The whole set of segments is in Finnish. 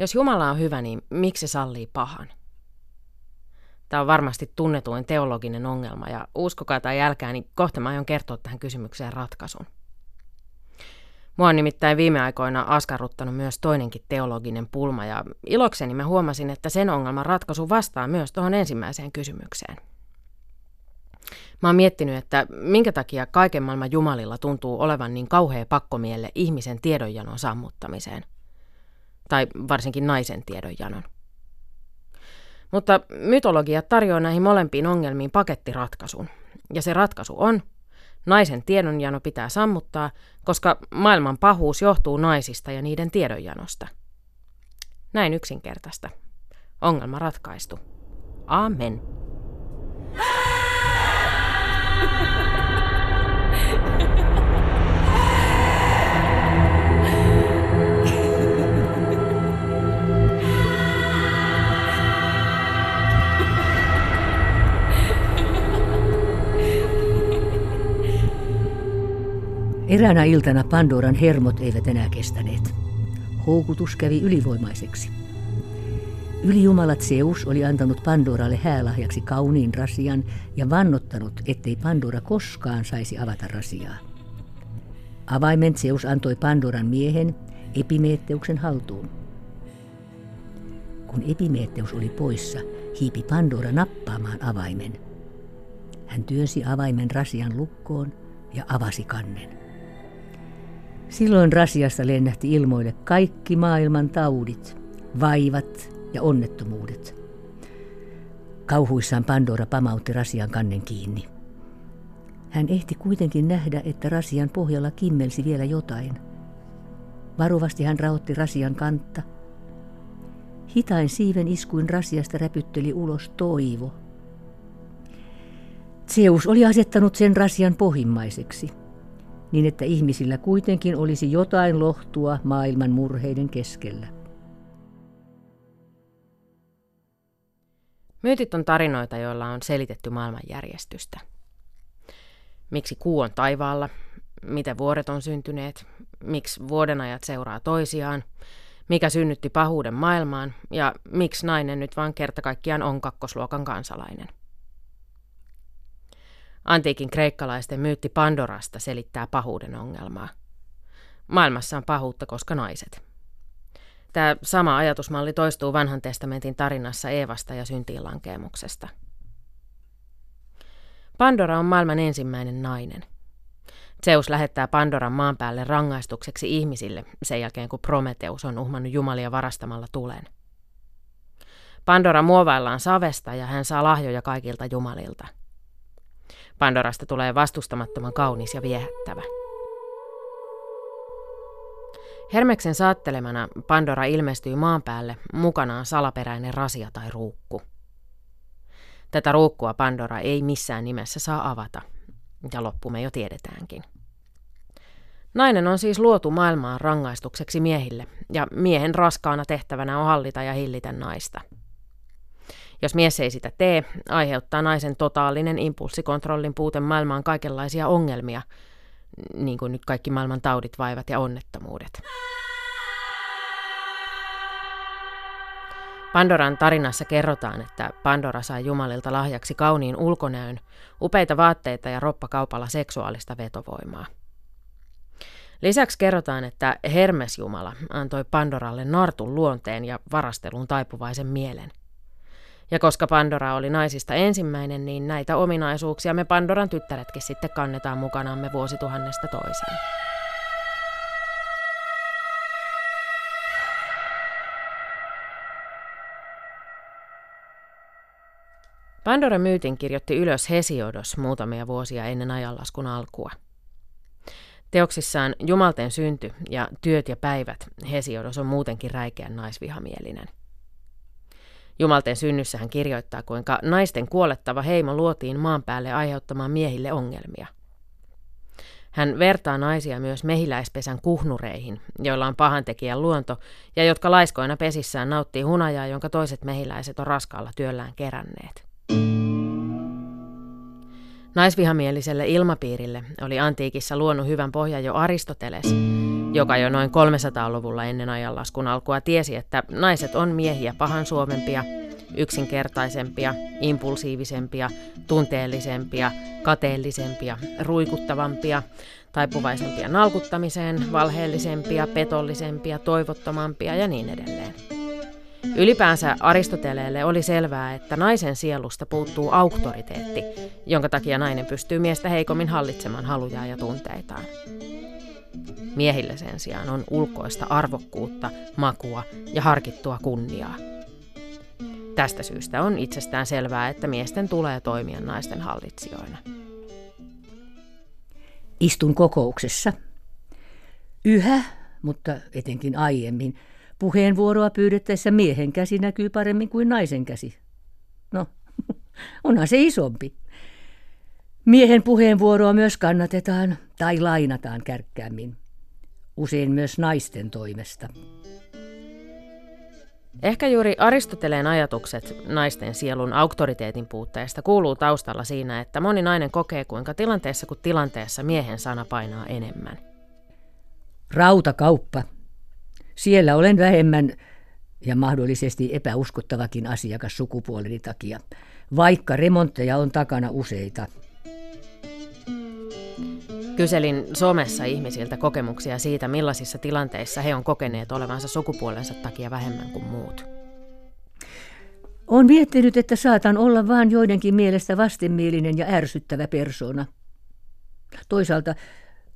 Jos Jumala on hyvä, niin miksi se sallii pahan? Tämä on varmasti tunnetuin teologinen ongelma ja uskokaa tai älkää, niin kohta mä aion kertoa tähän kysymykseen ratkaisun. Mua on nimittäin viime aikoina askarruttanut myös toinenkin teologinen pulma ja ilokseni mä huomasin, että sen ongelman ratkaisu vastaa myös tuohon ensimmäiseen kysymykseen. Mä oon miettinyt, että minkä takia kaiken maailman jumalilla tuntuu olevan niin kauhea pakkomielle ihmisen tiedonjanon sammuttamiseen. Tai varsinkin naisen tiedonjanon. Mutta mytologia tarjoaa näihin molempiin ongelmiin pakettiratkaisun. Ja se ratkaisu on, naisen tiedonjano pitää sammuttaa, koska maailman pahuus johtuu naisista ja niiden tiedonjanosta. Näin yksinkertaista. Ongelma ratkaistu. Amen. Eräänä iltana Pandoran hermot eivät enää kestäneet. Houkutus kävi ylivoimaiseksi. Ylijumala Zeus oli antanut Pandoralle häälahjaksi kauniin rasian ja vannottanut, ettei Pandora koskaan saisi avata rasiaa. Avaimen Zeus antoi Pandoran miehen Epimeetteuksen haltuun. Kun Epimeetteus oli poissa, hiipi Pandora nappaamaan avaimen. Hän työnsi avaimen rasian lukkoon ja avasi kannen. Silloin rasiasta lennähti ilmoille kaikki maailman taudit, vaivat ja onnettomuudet. Kauhuissaan Pandora pamautti rasian kannen kiinni. Hän ehti kuitenkin nähdä, että rasian pohjalla kimmelsi vielä jotain. Varovasti hän raotti rasian kantta. Hitain siiven iskuin rasiasta räpytteli ulos toivo. Zeus oli asettanut sen rasian pohjimmaiseksi – niin että ihmisillä kuitenkin olisi jotain lohtua maailman murheiden keskellä. Myytit on tarinoita, joilla on selitetty maailmanjärjestystä. Miksi kuu on taivaalla, miten vuoret on syntyneet, miksi vuodenajat seuraa toisiaan, mikä synnytti pahuuden maailmaan ja miksi nainen nyt vaan kerta kaikkiaan on kakkosluokan kansalainen. Antiikin kreikkalaisten myytti Pandorasta selittää pahuuden ongelmaa. Maailmassa on pahuutta, koska naiset. Tämä sama ajatusmalli toistuu vanhan testamentin tarinassa Eevasta ja syntiinlankeemuksesta. Pandora on maailman ensimmäinen nainen. Zeus lähettää Pandoran maan päälle rangaistukseksi ihmisille sen jälkeen, kun Prometeus on uhmannut jumalia varastamalla tulen. Pandora muovaillaan savesta ja hän saa lahjoja kaikilta jumalilta – Pandorasta tulee vastustamattoman kaunis ja viehättävä. Hermeksen saattelemana Pandora ilmestyy maan päälle mukanaan salaperäinen rasia tai ruukku. Tätä ruukkua Pandora ei missään nimessä saa avata, ja loppu me jo tiedetäänkin. Nainen on siis luotu maailmaan rangaistukseksi miehille, ja miehen raskaana tehtävänä on hallita ja hillitä naista – jos mies ei sitä tee, aiheuttaa naisen totaalinen impulssikontrollin puute maailmaan kaikenlaisia ongelmia, niin kuin nyt kaikki maailman taudit, vaivat ja onnettomuudet. Pandoran tarinassa kerrotaan, että Pandora sai Jumalilta lahjaksi kauniin ulkonäön, upeita vaatteita ja roppakaupalla seksuaalista vetovoimaa. Lisäksi kerrotaan, että Hermes Jumala antoi Pandoralle nartun luonteen ja varastelun taipuvaisen mielen. Ja koska Pandora oli naisista ensimmäinen, niin näitä ominaisuuksia me Pandoran tyttäretkin sitten kannetaan mukanaamme vuosituhannesta toiseen. Pandoran myytin kirjoitti ylös Hesiodos muutamia vuosia ennen ajanlaskun alkua. Teoksissaan Jumalten synty ja työt ja päivät Hesiodos on muutenkin räikeän naisvihamielinen. Jumalten synnyssä hän kirjoittaa, kuinka naisten kuolettava heimo luotiin maan päälle aiheuttamaan miehille ongelmia. Hän vertaa naisia myös mehiläispesän kuhnureihin, joilla on pahantekijän luonto ja jotka laiskoina pesissään nauttii hunajaa, jonka toiset mehiläiset on raskaalla työllään keränneet. Naisvihamieliselle ilmapiirille oli antiikissa luonut hyvän pohjan jo Aristoteles, joka jo noin 300-luvulla ennen ajanlaskun alkua tiesi, että naiset on miehiä pahan suomempia, yksinkertaisempia, impulsiivisempia, tunteellisempia, kateellisempia, ruikuttavampia, taipuvaisempia nalkuttamiseen, valheellisempia, petollisempia, toivottomampia ja niin edelleen. Ylipäänsä Aristoteleelle oli selvää, että naisen sielusta puuttuu auktoriteetti, jonka takia nainen pystyy miestä heikommin hallitsemaan halujaan ja tunteitaan. Miehillä sen sijaan on ulkoista arvokkuutta, makua ja harkittua kunniaa. Tästä syystä on itsestään selvää, että miesten tulee toimia naisten hallitsijoina. Istun kokouksessa. Yhä, mutta etenkin aiemmin, puheenvuoroa pyydettäessä miehen käsi näkyy paremmin kuin naisen käsi. No, onhan se isompi. Miehen puheenvuoroa myös kannatetaan tai lainataan kärkkäämmin. Usein myös naisten toimesta. Ehkä juuri Aristoteleen ajatukset naisten sielun auktoriteetin puutteesta kuuluu taustalla siinä, että moni nainen kokee, kuinka tilanteessa kuin tilanteessa miehen sana painaa enemmän. Rautakauppa. Siellä olen vähemmän ja mahdollisesti epäuskottavakin asiakas sukupuoleni takia, vaikka remontteja on takana useita – Kyselin somessa ihmisiltä kokemuksia siitä, millaisissa tilanteissa he on kokeneet olevansa sukupuolensa takia vähemmän kuin muut. On miettinyt, että saatan olla vain joidenkin mielestä vastenmielinen ja ärsyttävä persona. Toisaalta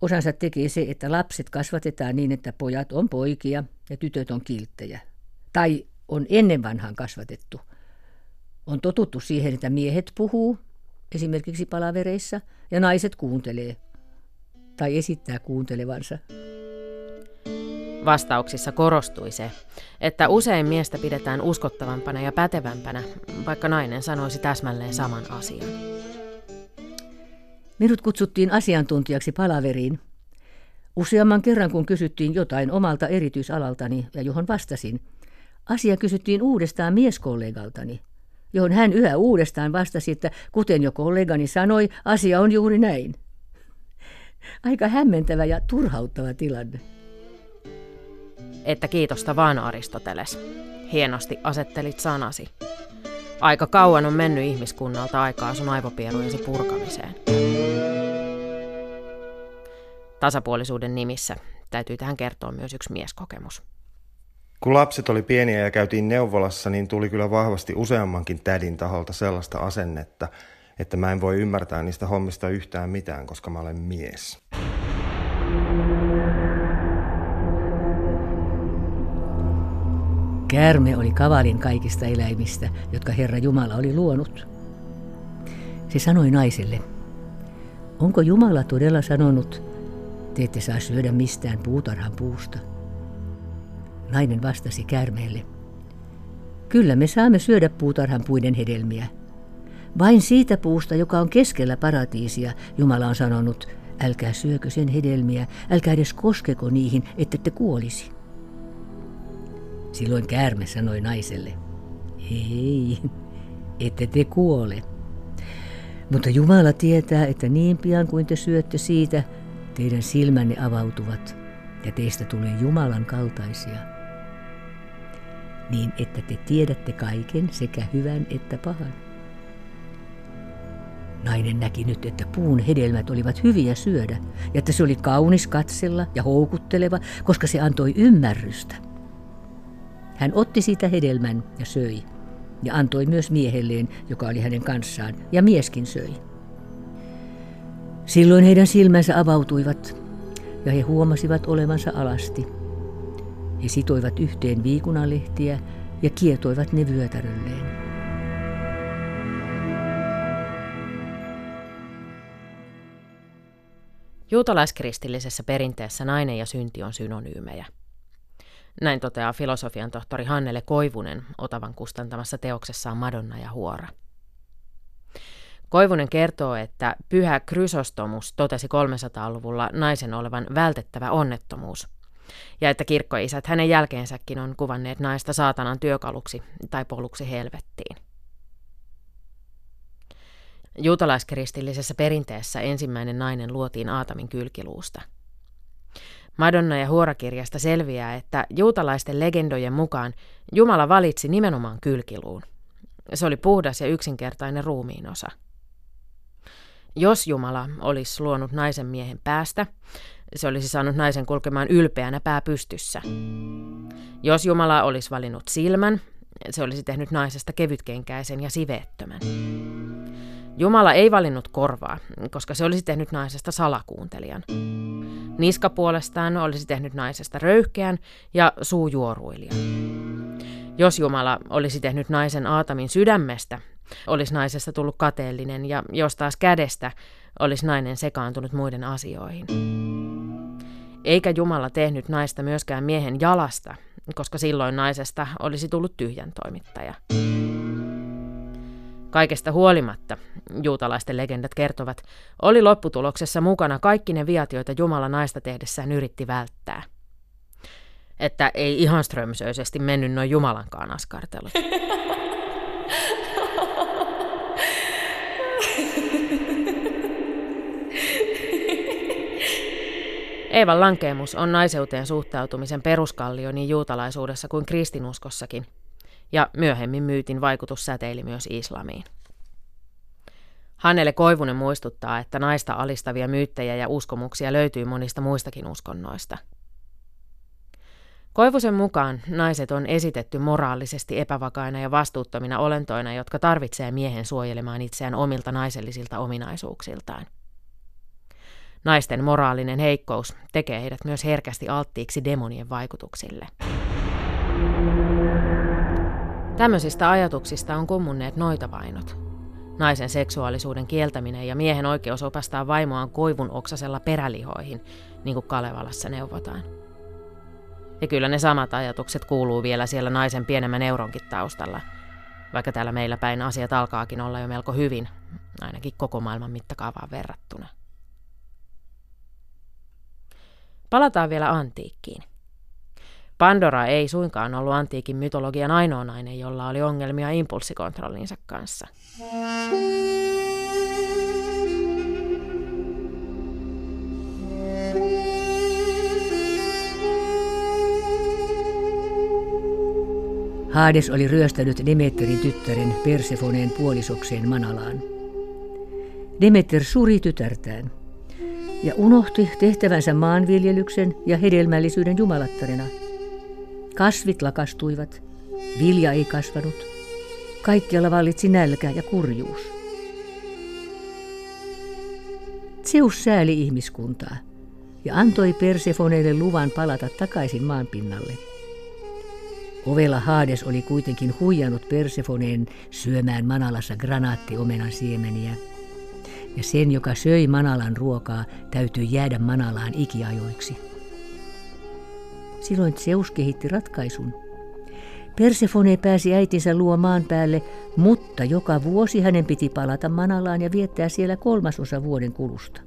osansa tekee se, että lapset kasvatetaan niin, että pojat on poikia ja tytöt on kilttejä. Tai on ennen vanhaan kasvatettu. On totuttu siihen, että miehet puhuu, esimerkiksi palavereissa, ja naiset kuuntelee – tai esittää kuuntelevansa. Vastauksissa korostui se, että usein miestä pidetään uskottavampana ja pätevämpänä, vaikka nainen sanoisi täsmälleen saman asian. Minut kutsuttiin asiantuntijaksi palaveriin. Useamman kerran, kun kysyttiin jotain omalta erityisalaltani ja johon vastasin, asia kysyttiin uudestaan mieskollegaltani, johon hän yhä uudestaan vastasi, että kuten jo kollegani sanoi, asia on juuri näin. Aika hämmentävä ja turhauttava tilanne. Että kiitosta vaan Aristoteles. Hienosti asettelit sanasi. Aika kauan on mennyt ihmiskunnalta aikaa sun aivopierujesi purkamiseen. Tasapuolisuuden nimissä täytyy tähän kertoa myös yksi mieskokemus. Kun lapset oli pieniä ja käytiin neuvolassa, niin tuli kyllä vahvasti useammankin tädin taholta sellaista asennetta – että mä en voi ymmärtää niistä hommista yhtään mitään, koska mä olen mies. Käärme oli kavalin kaikista eläimistä, jotka Herra Jumala oli luonut. Se sanoi naiselle, onko Jumala todella sanonut, te ette saa syödä mistään puutarhan puusta? Nainen vastasi käärmeelle, kyllä me saamme syödä puutarhan puiden hedelmiä – vain siitä puusta, joka on keskellä paratiisia, Jumala on sanonut, älkää syökö sen hedelmiä, älkää edes koskeko niihin, ette te kuolisi. Silloin käärme sanoi naiselle, ei, ette te kuole. Mutta Jumala tietää, että niin pian kuin te syötte siitä, teidän silmänne avautuvat ja teistä tulee Jumalan kaltaisia. Niin että te tiedätte kaiken sekä hyvän että pahan. Nainen näki nyt, että puun hedelmät olivat hyviä syödä ja että se oli kaunis katsella ja houkutteleva, koska se antoi ymmärrystä. Hän otti siitä hedelmän ja söi ja antoi myös miehelleen, joka oli hänen kanssaan, ja mieskin söi. Silloin heidän silmänsä avautuivat ja he huomasivat olevansa alasti. He sitoivat yhteen viikunalehtiä ja kietoivat ne vyötärölleen. Juutalaiskristillisessä perinteessä nainen ja synti on synonyymejä. Näin toteaa filosofian tohtori Hannele Koivunen Otavan kustantamassa teoksessaan Madonna ja Huora. Koivunen kertoo, että pyhä Krysostomus totesi 300-luvulla naisen olevan vältettävä onnettomuus, ja että kirkkoisät hänen jälkeensäkin on kuvanneet naista saatanan työkaluksi tai poluksi helvettiin. Juutalaiskristillisessä perinteessä ensimmäinen nainen luotiin Aatamin kylkiluusta. Madonna ja huorakirjasta selviää, että juutalaisten legendojen mukaan Jumala valitsi nimenomaan kylkiluun. Se oli puhdas ja yksinkertainen ruumiinosa. Jos Jumala olisi luonut naisen miehen päästä, se olisi saanut naisen kulkemaan ylpeänä pää pystyssä. Jos Jumala olisi valinnut silmän, se olisi tehnyt naisesta kevytkenkäisen ja siveettömän. Jumala ei valinnut korvaa, koska se olisi tehnyt naisesta salakuuntelijan. Niska puolestaan olisi tehnyt naisesta röyhkeän ja suujuoruilijan. Jos Jumala olisi tehnyt naisen Aatamin sydämestä, olisi naisesta tullut kateellinen ja jos taas kädestä olisi nainen sekaantunut muiden asioihin. Eikä Jumala tehnyt naista myöskään miehen jalasta, koska silloin naisesta olisi tullut tyhjän toimittaja. Kaikesta huolimatta, juutalaisten legendat kertovat, oli lopputuloksessa mukana kaikki ne viat, joita Jumala naista tehdessään yritti välttää. Että ei ihan strömsöisesti mennyt noin Jumalankaan askartelut. Eevan lankeemus on naiseuteen suhtautumisen peruskallio niin juutalaisuudessa kuin kristinuskossakin, ja myöhemmin myytin vaikutus säteili myös islamiin. Hannele Koivunen muistuttaa, että naista alistavia myyttejä ja uskomuksia löytyy monista muistakin uskonnoista. Koivusen mukaan naiset on esitetty moraalisesti epävakaina ja vastuuttomina olentoina, jotka tarvitsee miehen suojelemaan itseään omilta naisellisilta ominaisuuksiltaan. Naisten moraalinen heikkous tekee heidät myös herkästi alttiiksi demonien vaikutuksille. Tämmöisistä ajatuksista on kummunneet noitavainot. Naisen seksuaalisuuden kieltäminen ja miehen oikeus opastaa vaimoaan koivun oksasella perälihoihin, niin kuin Kalevalassa neuvotaan. Ja kyllä ne samat ajatukset kuuluu vielä siellä naisen pienemmän euronkin taustalla, vaikka täällä meillä päin asiat alkaakin olla jo melko hyvin, ainakin koko maailman mittakaavaan verrattuna. Palataan vielä antiikkiin. Pandora ei suinkaan ollut antiikin mytologian ainoa nainen, jolla oli ongelmia impulssikontrollinsa kanssa. Hades oli ryöstänyt Demeterin tyttären Persefoneen puolisokseen Manalaan. Demeter suri tytärtään ja unohti tehtävänsä maanviljelyksen ja hedelmällisyyden jumalattarina. Kasvit lakastuivat, vilja ei kasvanut, kaikkialla vallitsi nälkä ja kurjuus. Zeus sääli ihmiskuntaa ja antoi Persefoneille luvan palata takaisin maanpinnalle. Ovella Hades oli kuitenkin huijannut Persefoneen syömään Manalassa granaattiomenan siemeniä – ja sen, joka söi Manalan ruokaa, täytyy jäädä Manalaan ikiajoiksi. Silloin Zeus kehitti ratkaisun. Persefone pääsi äitinsä luo maan päälle, mutta joka vuosi hänen piti palata Manalaan ja viettää siellä kolmasosa vuoden kulusta.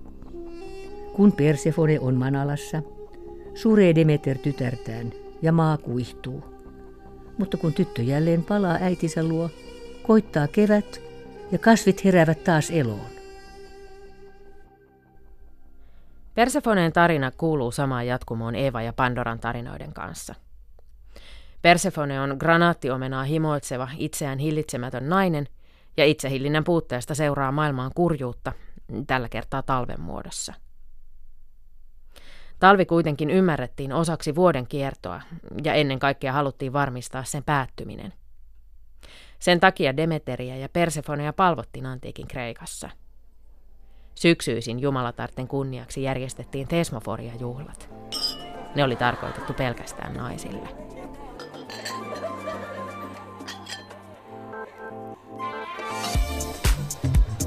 Kun Persefone on Manalassa, suree Demeter tytärtään ja maa kuihtuu. Mutta kun tyttö jälleen palaa äitinsä luo, koittaa kevät ja kasvit heräävät taas eloon. Persefoneen tarina kuuluu samaan jatkumoon Eeva ja Pandoran tarinoiden kanssa. Persefone on granaattiomenaa himoitseva, itseään hillitsemätön nainen, ja itsehillinnän puutteesta seuraa maailmaan kurjuutta, tällä kertaa talven muodossa. Talvi kuitenkin ymmärrettiin osaksi vuoden kiertoa, ja ennen kaikkea haluttiin varmistaa sen päättyminen. Sen takia Demeteriä ja Persefonea palvottiin antiikin Kreikassa – Syksyisin jumalatarten kunniaksi järjestettiin Tesmoforia-juhlat. Ne oli tarkoitettu pelkästään naisille.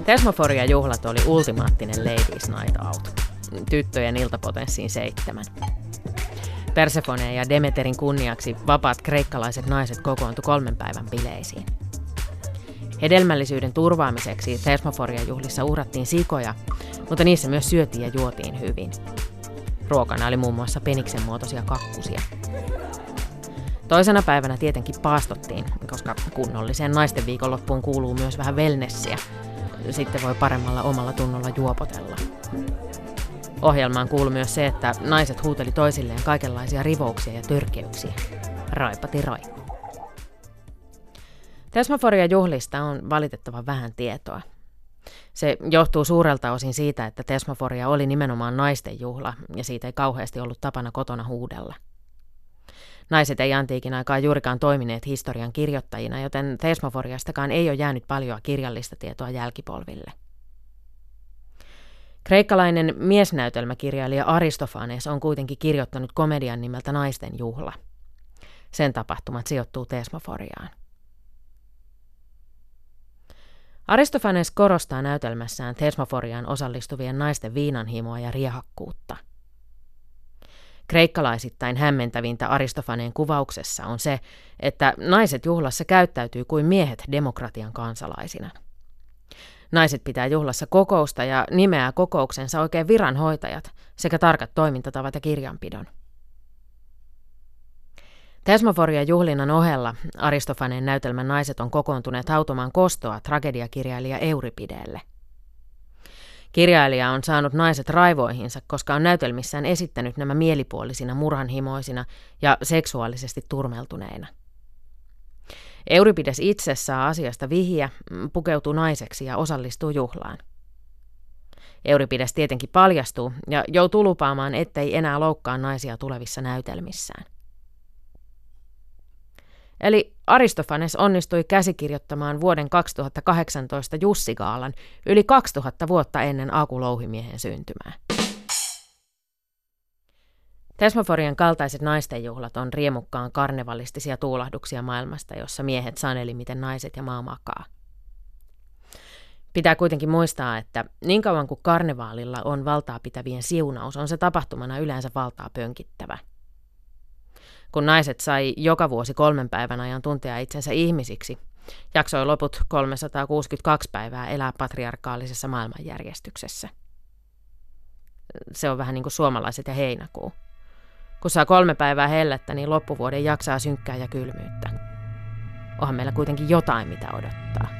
Tesmoforia-juhlat oli ultimaattinen ladies night out. Tyttöjen iltapotenssiin seitsemän. Persefone ja Demeterin kunniaksi vapaat kreikkalaiset naiset kokoontu kolmen päivän bileisiin. Hedelmällisyyden turvaamiseksi Tesmoforian juhlissa uhrattiin sikoja, mutta niissä myös syötiin ja juotiin hyvin. Ruokana oli muun muassa peniksen muotoisia kakkusia. Toisena päivänä tietenkin paastottiin, koska kunnolliseen naisten viikonloppuun kuuluu myös vähän wellnessiä. sitten voi paremmalla omalla tunnolla juopotella. Ohjelmaan kuului myös se, että naiset huuteli toisilleen kaikenlaisia rivouksia ja törkeyksiä. Raipati rai. Tesmaforia juhlista on valitettavan vähän tietoa. Se johtuu suurelta osin siitä, että Tesmaforia oli nimenomaan naisten juhla ja siitä ei kauheasti ollut tapana kotona huudella. Naiset ei antiikin aikaan juurikaan toimineet historian kirjoittajina, joten Tesmoforiastakaan ei ole jäänyt paljon kirjallista tietoa jälkipolville. Kreikkalainen miesnäytelmäkirjailija Aristofanes on kuitenkin kirjoittanut komedian nimeltä Naisten juhla. Sen tapahtumat sijoittuu Tesmoforiaan. Aristofanes korostaa näytelmässään Tesmoforiaan osallistuvien naisten viinanhimoa ja riehakkuutta. Kreikkalaisittain hämmentävintä Aristofaneen kuvauksessa on se, että naiset juhlassa käyttäytyy kuin miehet demokratian kansalaisina. Naiset pitää juhlassa kokousta ja nimeää kokouksensa oikein viranhoitajat sekä tarkat toimintatavat ja kirjanpidon. Tesmoforia juhlinnan ohella Aristofaneen näytelmän naiset on kokoontuneet hautomaan kostoa tragediakirjailija Euripideelle. Kirjailija on saanut naiset raivoihinsa, koska on näytelmissään esittänyt nämä mielipuolisina, murhanhimoisina ja seksuaalisesti turmeltuneina. Euripides itse saa asiasta vihjä, pukeutuu naiseksi ja osallistuu juhlaan. Euripides tietenkin paljastuu ja joutuu lupaamaan, ettei enää loukkaa naisia tulevissa näytelmissään. Eli Aristofanes onnistui käsikirjoittamaan vuoden 2018 Jussigaalan yli 2000 vuotta ennen Aku Louhimiehen syntymää. Tesmoforian kaltaiset naistenjuhlat on riemukkaan karnevalistisia tuulahduksia maailmasta, jossa miehet saneli, miten naiset ja maa makaa. Pitää kuitenkin muistaa, että niin kauan kuin karnevaalilla on valtaa pitävien siunaus, on se tapahtumana yleensä valtaa pönkittävä – kun naiset sai joka vuosi kolmen päivän ajan tuntea itsensä ihmisiksi, jaksoi loput 362 päivää elää patriarkaalisessa maailmanjärjestyksessä. Se on vähän niin kuin suomalaiset ja heinäkuu. Kun saa kolme päivää hellettä, niin loppuvuoden jaksaa synkkää ja kylmyyttä. Onhan meillä kuitenkin jotain, mitä odottaa.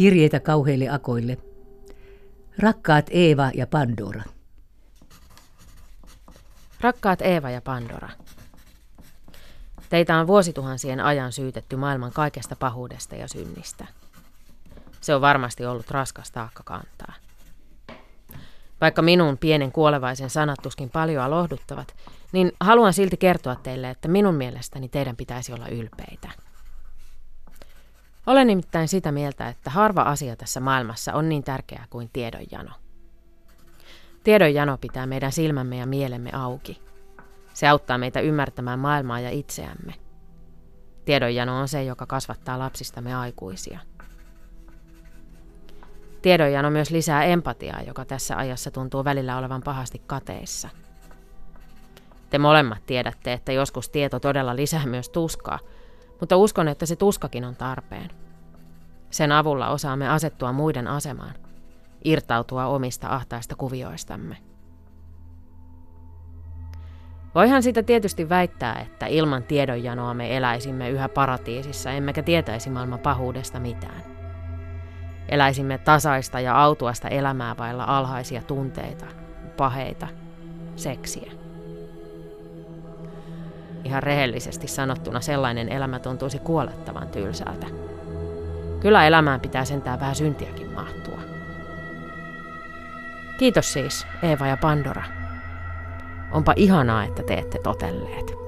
Kirjeitä kauheille akoille. Rakkaat Eeva ja Pandora. Rakkaat Eeva ja Pandora. Teitä on vuosituhansien ajan syytetty maailman kaikesta pahuudesta ja synnistä. Se on varmasti ollut raskas taakka kantaa. Vaikka minun pienen kuolevaisen sanat tuskin paljoa lohduttavat, niin haluan silti kertoa teille, että minun mielestäni teidän pitäisi olla ylpeitä. Olen nimittäin sitä mieltä, että harva asia tässä maailmassa on niin tärkeä kuin tiedonjano. Tiedonjano pitää meidän silmämme ja mielemme auki. Se auttaa meitä ymmärtämään maailmaa ja itseämme. Tiedonjano on se, joka kasvattaa lapsistamme aikuisia. Tiedonjano myös lisää empatiaa, joka tässä ajassa tuntuu välillä olevan pahasti kateissa. Te molemmat tiedätte, että joskus tieto todella lisää myös tuskaa – mutta uskon, että se tuskakin on tarpeen. Sen avulla osaamme asettua muiden asemaan, irtautua omista ahtaista kuvioistamme. Voihan sitä tietysti väittää, että ilman tiedonjanoa me eläisimme yhä paratiisissa, emmekä tietäisi maailman pahuudesta mitään. Eläisimme tasaista ja autuasta elämää vailla alhaisia tunteita, paheita, seksiä. Ihan rehellisesti sanottuna sellainen elämä tuntuisi kuolettavan tylsältä. Kyllä elämään pitää sentään vähän syntiäkin mahtua. Kiitos siis, Eeva ja Pandora. Onpa ihanaa, että te ette totelleet.